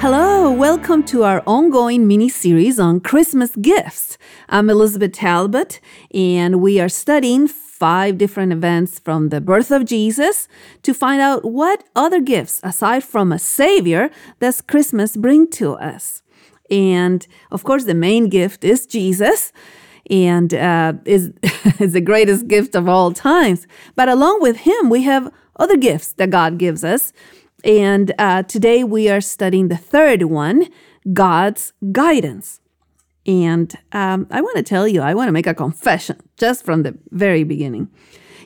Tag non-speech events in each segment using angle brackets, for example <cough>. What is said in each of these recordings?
Hello, welcome to our ongoing mini series on Christmas gifts. I'm Elizabeth Talbot, and we are studying five different events from the birth of Jesus to find out what other gifts, aside from a Savior, does Christmas bring to us. And of course, the main gift is Jesus and uh, is, <laughs> is the greatest gift of all times. But along with him, we have other gifts that God gives us. And uh, today we are studying the third one God's guidance. And um, I want to tell you, I want to make a confession just from the very beginning.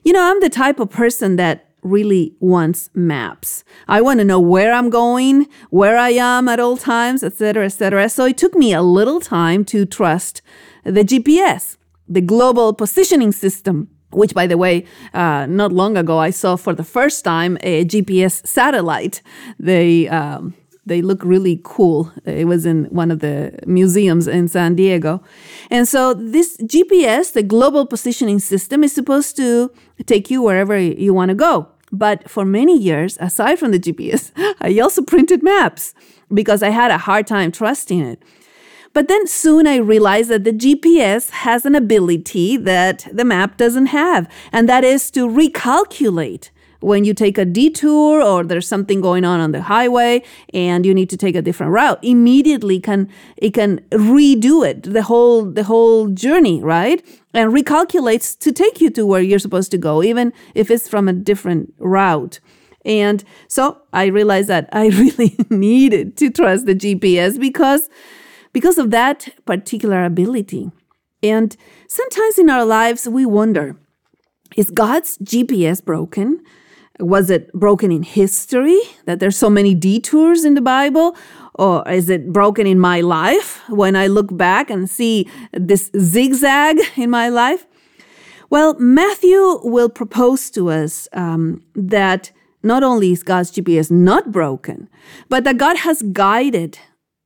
You know, I'm the type of person that really wants maps. I want to know where I'm going, where I am at all times, etc., etc. So it took me a little time to trust the GPS, the global positioning system. Which, by the way, uh, not long ago I saw for the first time a GPS satellite. They um, they look really cool. It was in one of the museums in San Diego. And so, this GPS, the global positioning system, is supposed to take you wherever you want to go. But for many years, aside from the GPS, <laughs> I also printed maps because I had a hard time trusting it. But then soon I realized that the GPS has an ability that the map doesn't have, and that is to recalculate. When you take a detour or there's something going on on the highway and you need to take a different route immediately can it can redo it the whole the whole journey right? And recalculates to take you to where you're supposed to go even if it's from a different route. And so i realized that i <laughs> really needed to trust the gps because because of that particular ability and sometimes in our lives we wonder is god's gps broken was it broken in history that there's so many detours in the Bible? Or is it broken in my life when I look back and see this zigzag in my life? Well, Matthew will propose to us um, that not only is God's GPS not broken, but that God has guided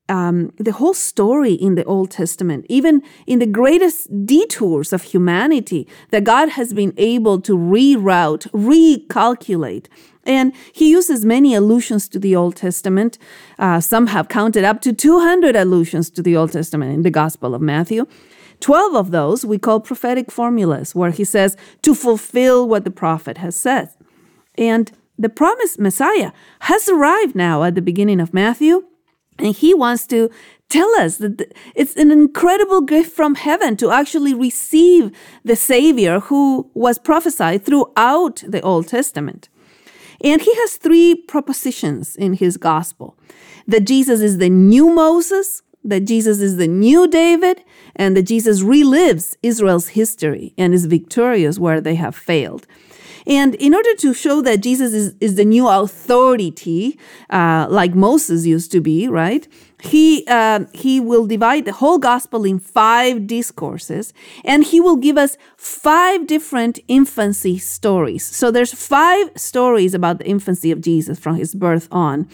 um, the whole story in the Old Testament, even in the greatest detours of humanity, that God has been able to reroute, recalculate. And he uses many allusions to the Old Testament. Uh, some have counted up to 200 allusions to the Old Testament in the Gospel of Matthew. 12 of those we call prophetic formulas, where he says to fulfill what the prophet has said. And the promised Messiah has arrived now at the beginning of Matthew. And he wants to tell us that it's an incredible gift from heaven to actually receive the Savior who was prophesied throughout the Old Testament. And he has three propositions in his gospel that Jesus is the new Moses, that Jesus is the new David, and that Jesus relives Israel's history and is victorious where they have failed. And in order to show that Jesus is, is the new authority, uh, like Moses used to be, right? He, uh, he will divide the whole gospel in five discourses, and he will give us five different infancy stories. So there's five stories about the infancy of Jesus from his birth on,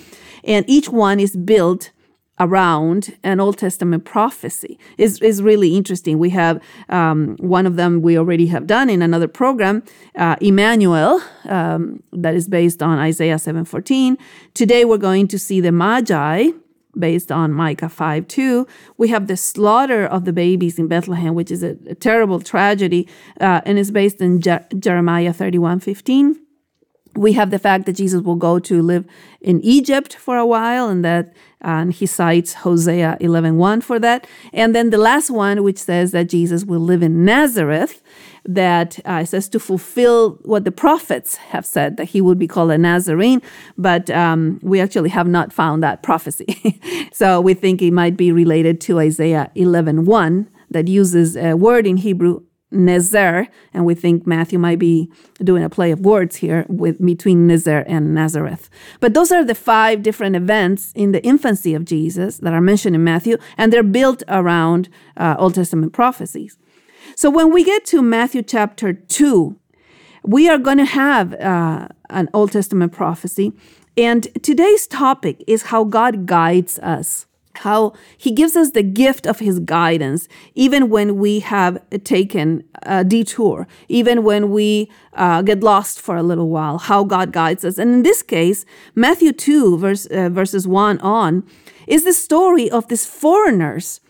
and each one is built around an Old Testament prophecy is, is really interesting. We have um, one of them we already have done in another program, uh, Emmanuel, um, that is based on Isaiah 7:14. Today we're going to see the Magi based on Micah 5 2. We have the slaughter of the babies in Bethlehem, which is a, a terrible tragedy, uh, and is based in Je- Jeremiah 31 15 we have the fact that Jesus will go to live in Egypt for a while, and that and he cites Hosea 11:1 for that. And then the last one, which says that Jesus will live in Nazareth, that uh, says to fulfill what the prophets have said that he would be called a Nazarene, but um, we actually have not found that prophecy. <laughs> so we think it might be related to Isaiah 11:1 that uses a word in Hebrew Nezer, and we think Matthew might be doing a play of words here with between Nezer and Nazareth. But those are the five different events in the infancy of Jesus that are mentioned in Matthew, and they're built around uh, Old Testament prophecies. So when we get to Matthew chapter 2, we are going to have uh, an Old Testament prophecy. And today's topic is how God guides us, how He gives us the gift of His guidance, even when we have taken a detour, even when we uh, get lost for a little while, how God guides us. And in this case, Matthew 2, verse, uh, verses 1 on, is the story of these foreigners,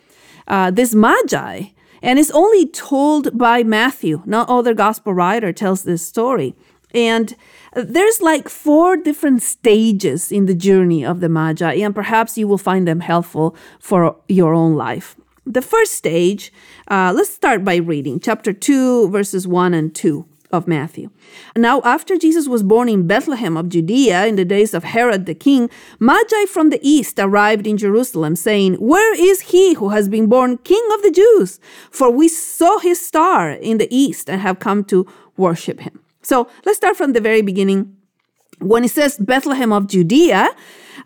uh, this magi. And it's only told by Matthew. No other gospel writer tells this story. And there's like four different stages in the journey of the Magi, and perhaps you will find them helpful for your own life. The first stage, uh, let's start by reading chapter 2, verses 1 and 2 of Matthew. Now, after Jesus was born in Bethlehem of Judea in the days of Herod the king, Magi from the east arrived in Jerusalem, saying, Where is he who has been born king of the Jews? For we saw his star in the east and have come to worship him. So let's start from the very beginning. When it says Bethlehem of Judea,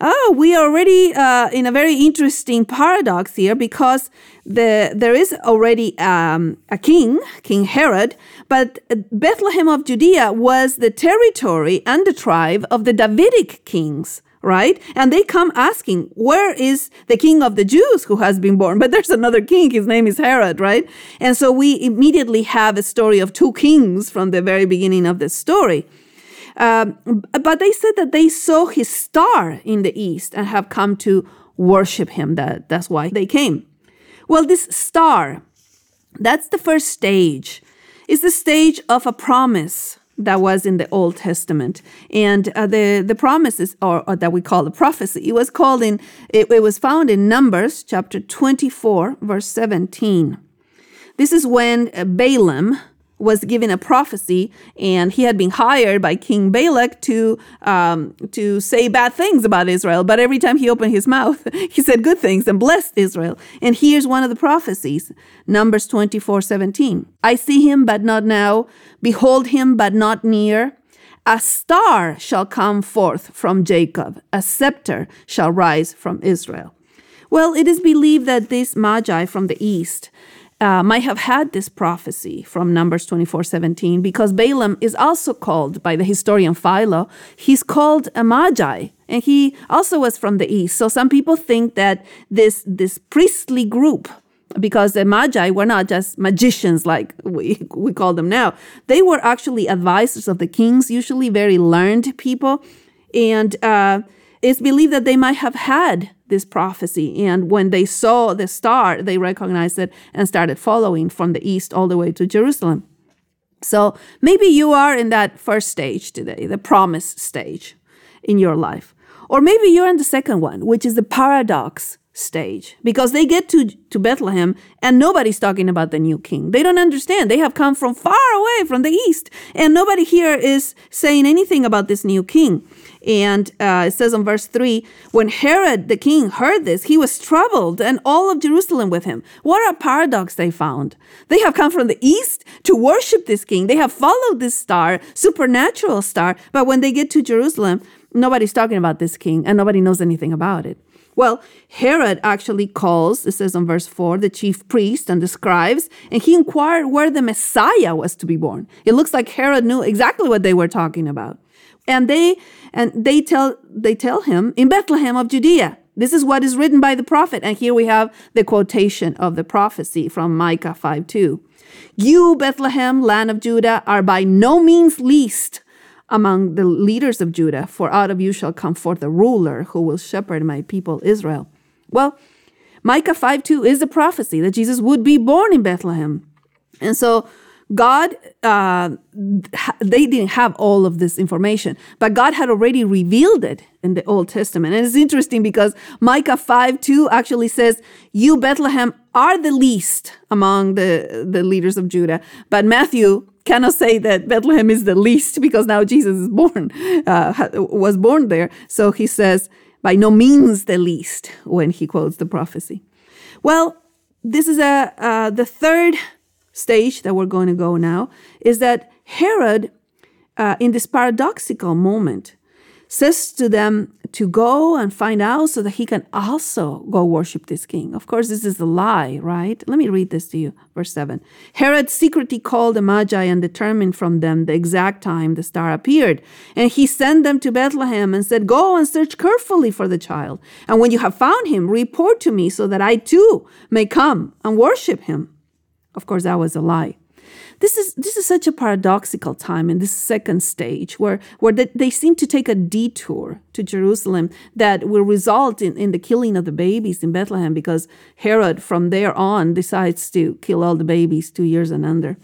oh, we are already uh, in a very interesting paradox here because the, there is already um, a king, King Herod, but Bethlehem of Judea was the territory and the tribe of the Davidic kings right? And they come asking, Where is the king of the Jews who has been born? <laughs> But there's another king, his name is Herod, right? And so we immediately have a story of two kings from the very beginning of the story. Um, but they said that they saw his star in the east and have come to worship him. That, that's why they came. Well, this star, that's the first stage. Is the stage of a promise that was in the Old Testament, and uh, the the promises, or, or, that we call the prophecy, it was called in it, it was found in Numbers chapter twenty four, verse seventeen. This is when uh, Balaam was given a prophecy, and he had been hired by King Balak to um, to say bad things about Israel. But every time he opened his <laughs> mouth, he said good things and blessed Israel. And here's one of the prophecies, Numbers 24, 17. I see him, but not now. Behold him, but not near. A star shall come forth from Jacob, a scepter shall rise from Israel. Well, it is believed that this Magi from the east uh, might have had this prophecy from Numbers 24 17 because Balaam is also called by the historian Philo, he's called a Magi, and he also was from the east. So some people think that this, this priestly group, because the Magi were not just magicians like we, <laughs> we call them now, they were actually advisors of the kings, usually very learned people. And uh, it's believed that they might have had this prophecy. And when they saw the star, they recognized it and started following from the east all the way to Jerusalem. So maybe you are in that first stage today, the promise stage in your life. Or maybe you're in the second one, which is the paradox stage because they get to, to Bethlehem and nobody's talking about the new king. They don't understand. They have come from far away from the east and nobody here is saying anything about this new king. And uh, it says in verse 3 when Herod the king heard this, he was troubled, and all of Jerusalem with him. What a paradox they found. They have come from the east to worship this king, they have followed this star, supernatural star, but when they get to Jerusalem, nobody's talking about this king, and nobody knows anything about it. Well, Herod actually calls, it says on verse 4, the chief priest and the scribes, and he inquired where the Messiah was to be born. It looks like Herod knew exactly what they were talking about. And they and they tell they tell him in Bethlehem of Judea. This is what is written by the prophet. And here we have the quotation of the prophecy from Micah 5 2. You, Bethlehem, land of Judah, are by no means least among the leaders of Judah, for out of you shall come forth a ruler who will shepherd my people Israel. Well, Micah 5 2 is a prophecy that Jesus would be born in Bethlehem. And so God, uh, they didn't have all of this information, but God had already revealed it in the Old Testament. And it's interesting because Micah 5 2 actually says, You, Bethlehem, are the least among the, the leaders of Judah. But Matthew cannot say that Bethlehem is the least <laughs> because now Jesus is born, uh, was born there. So he says, by no means the least when he quotes the prophecy. Well, this is a uh, the third stage that we're going to go now is that Herod, uh, in this paradoxical moment, says to them to go and find out so that he can also go worship this king. Of course, this is a lie, right? Let me read this to you. Verse 7. Herod secretly called the Magi and determined from them the exact time the star appeared. And he sent them to Bethlehem and said, Go and search carefully for the child. And when you have found him, report to me so that I too may come and worship him. Of course, that was a lie this is this is such a paradoxical time in this second stage where where they, seem to take a detour to Jerusalem that will result in, in the killing of the babies in Bethlehem because Herod from there on decides to kill all the babies two years and under.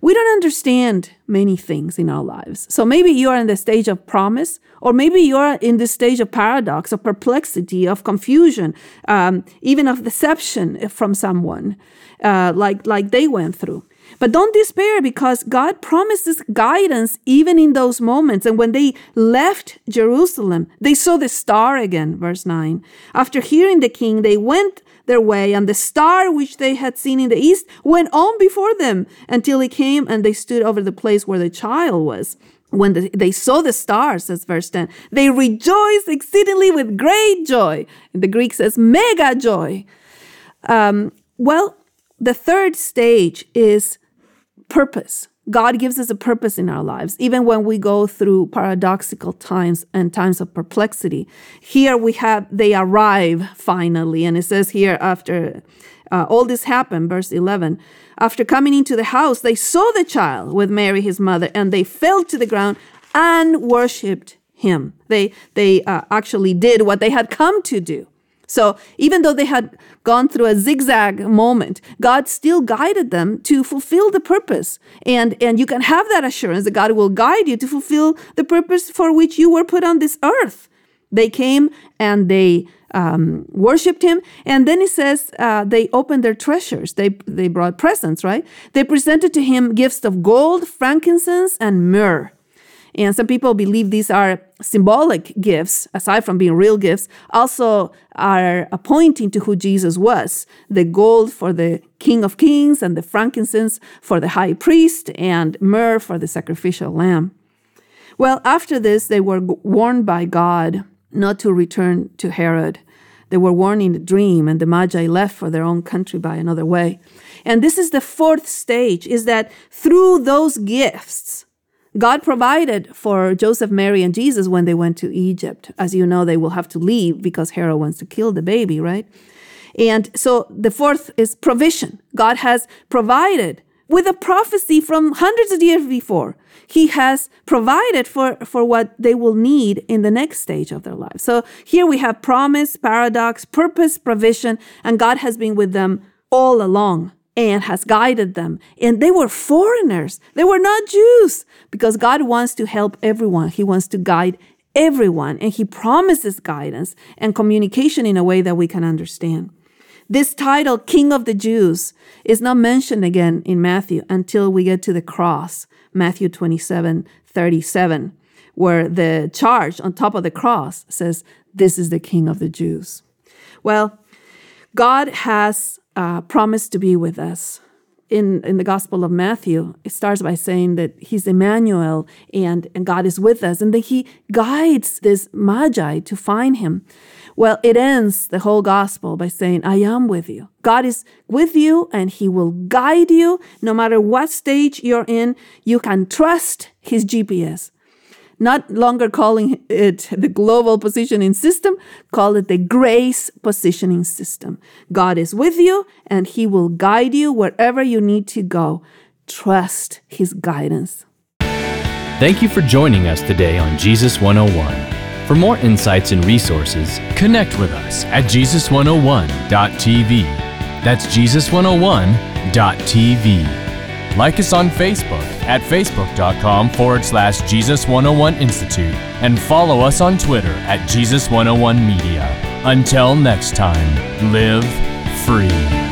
We don't understand many things in our lives. So maybe you are in the stage of promise, or maybe you are in the stage of paradox, of perplexity, of confusion, um, even of deception from someone, uh, like like they went through. But don't despair because God promises guidance even in those moments. And when they left Jerusalem, they saw the star again, verse 9. After hearing the king, they went their way, and the star which they had seen in the east went on before them until it came and they stood over the place where the child was. When the, they saw the star, says verse 10, they rejoiced exceedingly with great joy. The Greek says mega joy. Um, well, the third stage is purpose. God gives us a purpose in our lives, even when we go through paradoxical times and times of perplexity. Here we have, they arrive finally. And it says here, after uh, all this happened, verse 11, after coming into the house, they saw the child with Mary, his mother, and they fell to the ground and worshiped him. They, they uh, actually did what they had come to do. So even though they had gone through a zigzag moment, God still guided them to fulfill the purpose. And, and you can have that assurance that God will guide you to fulfill the purpose for which you were put on this earth. They came and they um, worshipped him. And then he says uh, they opened their treasures. They, they brought presents, right? They presented to him gifts of gold, frankincense, and myrrh. And some people believe these are symbolic gifts, aside from being real gifts, also are pointing to who Jesus was the gold for the King of Kings, and the frankincense for the high priest, and myrrh for the sacrificial lamb. Well, after this, they were warned by God not to return to Herod. They were warned in a dream, and the Magi left for their own country by another way. And this is the fourth stage, is that through those gifts, God provided for Joseph, Mary, and Jesus when they went to Egypt. As you know, they will have to leave because Herod wants to kill the baby, right? And so the fourth is provision. God has provided with a prophecy from hundreds of years before. He has provided for, for what they will need in the next stage of their life. So here we have promise, paradox, purpose, provision, and God has been with them all along and has guided them. And they were foreigners, they were not Jews, because God wants to help everyone. He wants to guide everyone, and He promises guidance and communication in a way that we can understand. This title, King of the Jews, is not mentioned again in Matthew until we get to the cross, Matthew 27 37, where the charge on top of the cross says, This is the King of the Jews. Well, God has uh, promised to be with us. In, in the Gospel of Matthew, it starts by saying that he's Emmanuel and, and God is with us, and that he guides this Magi to find him. Well, it ends the whole Gospel by saying, I am with you. God is with you and he will guide you no matter what stage you're in. You can trust his GPS not longer calling it the global positioning system, call it the grace positioning system. God is with you and He will guide you wherever you need to go. Trust His guidance. Thank you for joining us today on Jesus 101. For more insights and resources, connect with us at Jesus101.tv. That's Jesus101.tv. Like us on Facebook at facebook.com forward slash Jesus 101 Institute and follow us on Twitter at Jesus 101 Media. Until next time, live free.